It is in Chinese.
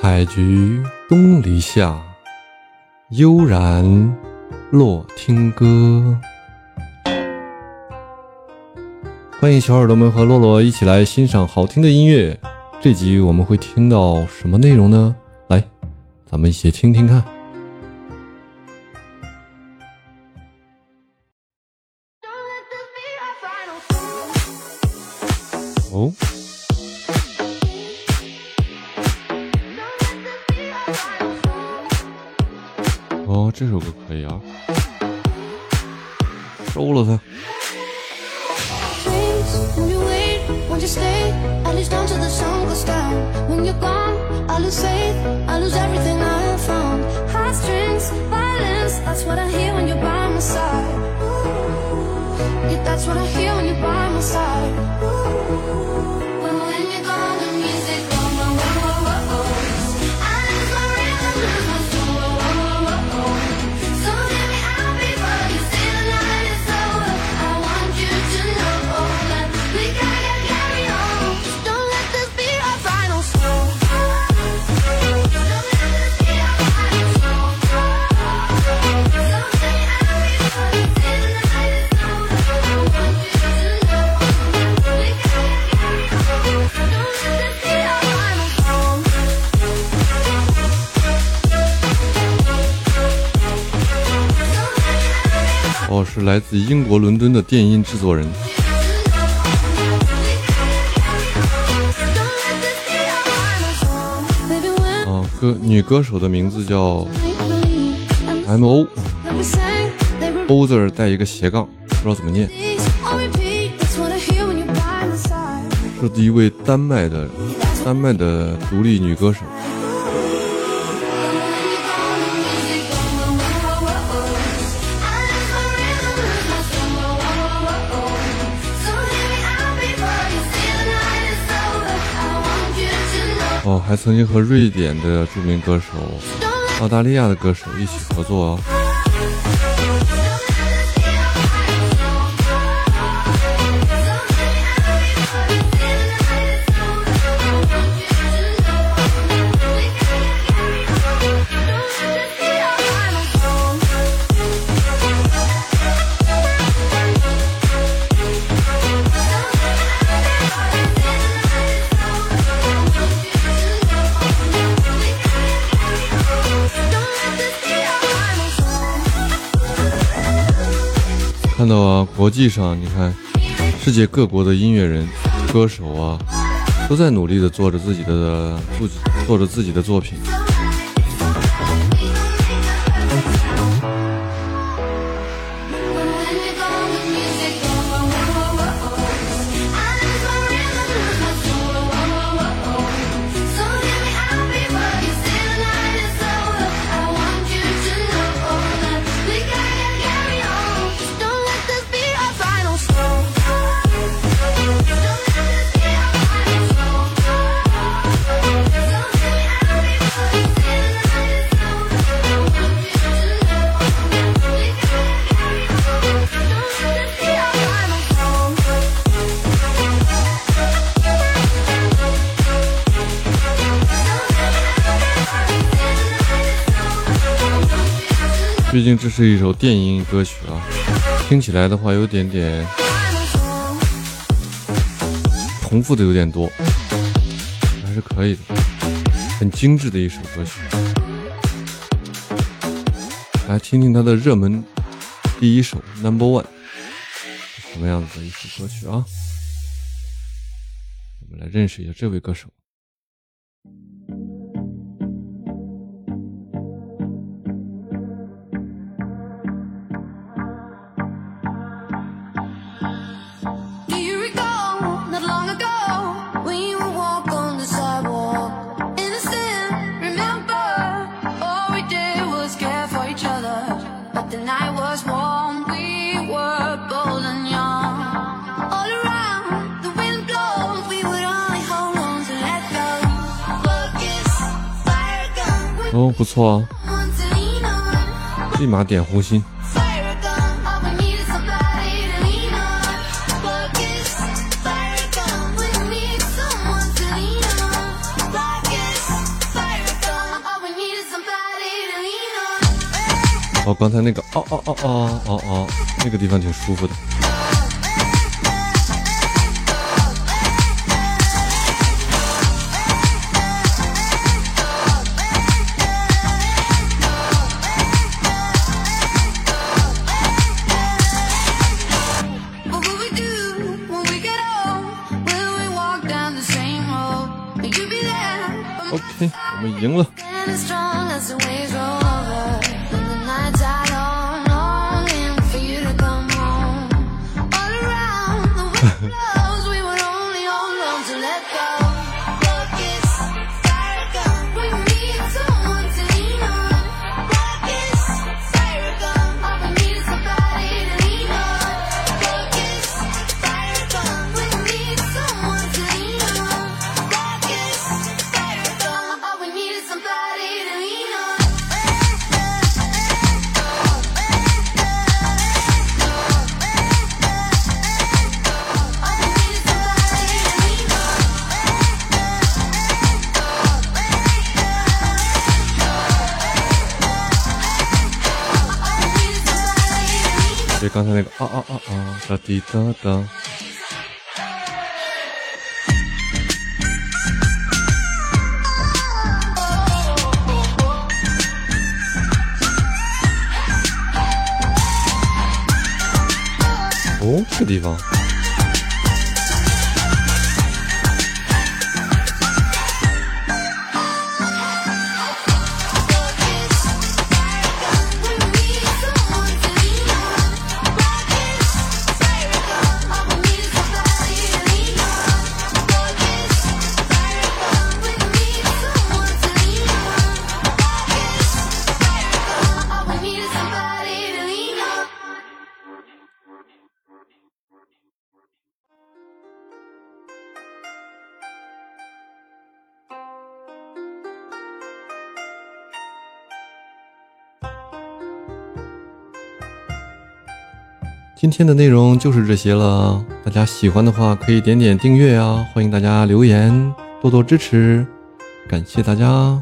采菊东篱下，悠然落听歌。欢迎小耳朵们和洛洛一起来欣赏好听的音乐。这集我们会听到什么内容呢？来，咱们一起听听看。哦。这首歌可以啊，收了它。哦，是来自英国伦敦的电音制作人。哦，歌女歌手的名字叫 M O，O 字带一个斜杠，不知道怎么念。是一位丹麦的丹麦的独立女歌手。哦，还曾经和瑞典的著名歌手、澳大利亚的歌手一起合作。看到啊，国际上你看，世界各国的音乐人、歌手啊，都在努力的做着自己的做做着自己的作品。毕竟这是一首电音歌曲啊，听起来的话有点点重复的有点多，还是可以的，很精致的一首歌曲。来听听它的热门第一首 Number One 什么样子的一首歌曲啊？我们来认识一下这位歌手。哦，不错啊，立马点红心。哦，刚才那个哦哦哦哦哦哦，那个地方挺舒服的。OK，我们赢了。就刚才那个啊啊啊啊哒滴哒哒。哦，这个地方。今天的内容就是这些了，大家喜欢的话可以点点订阅啊，欢迎大家留言，多多支持，感谢大家。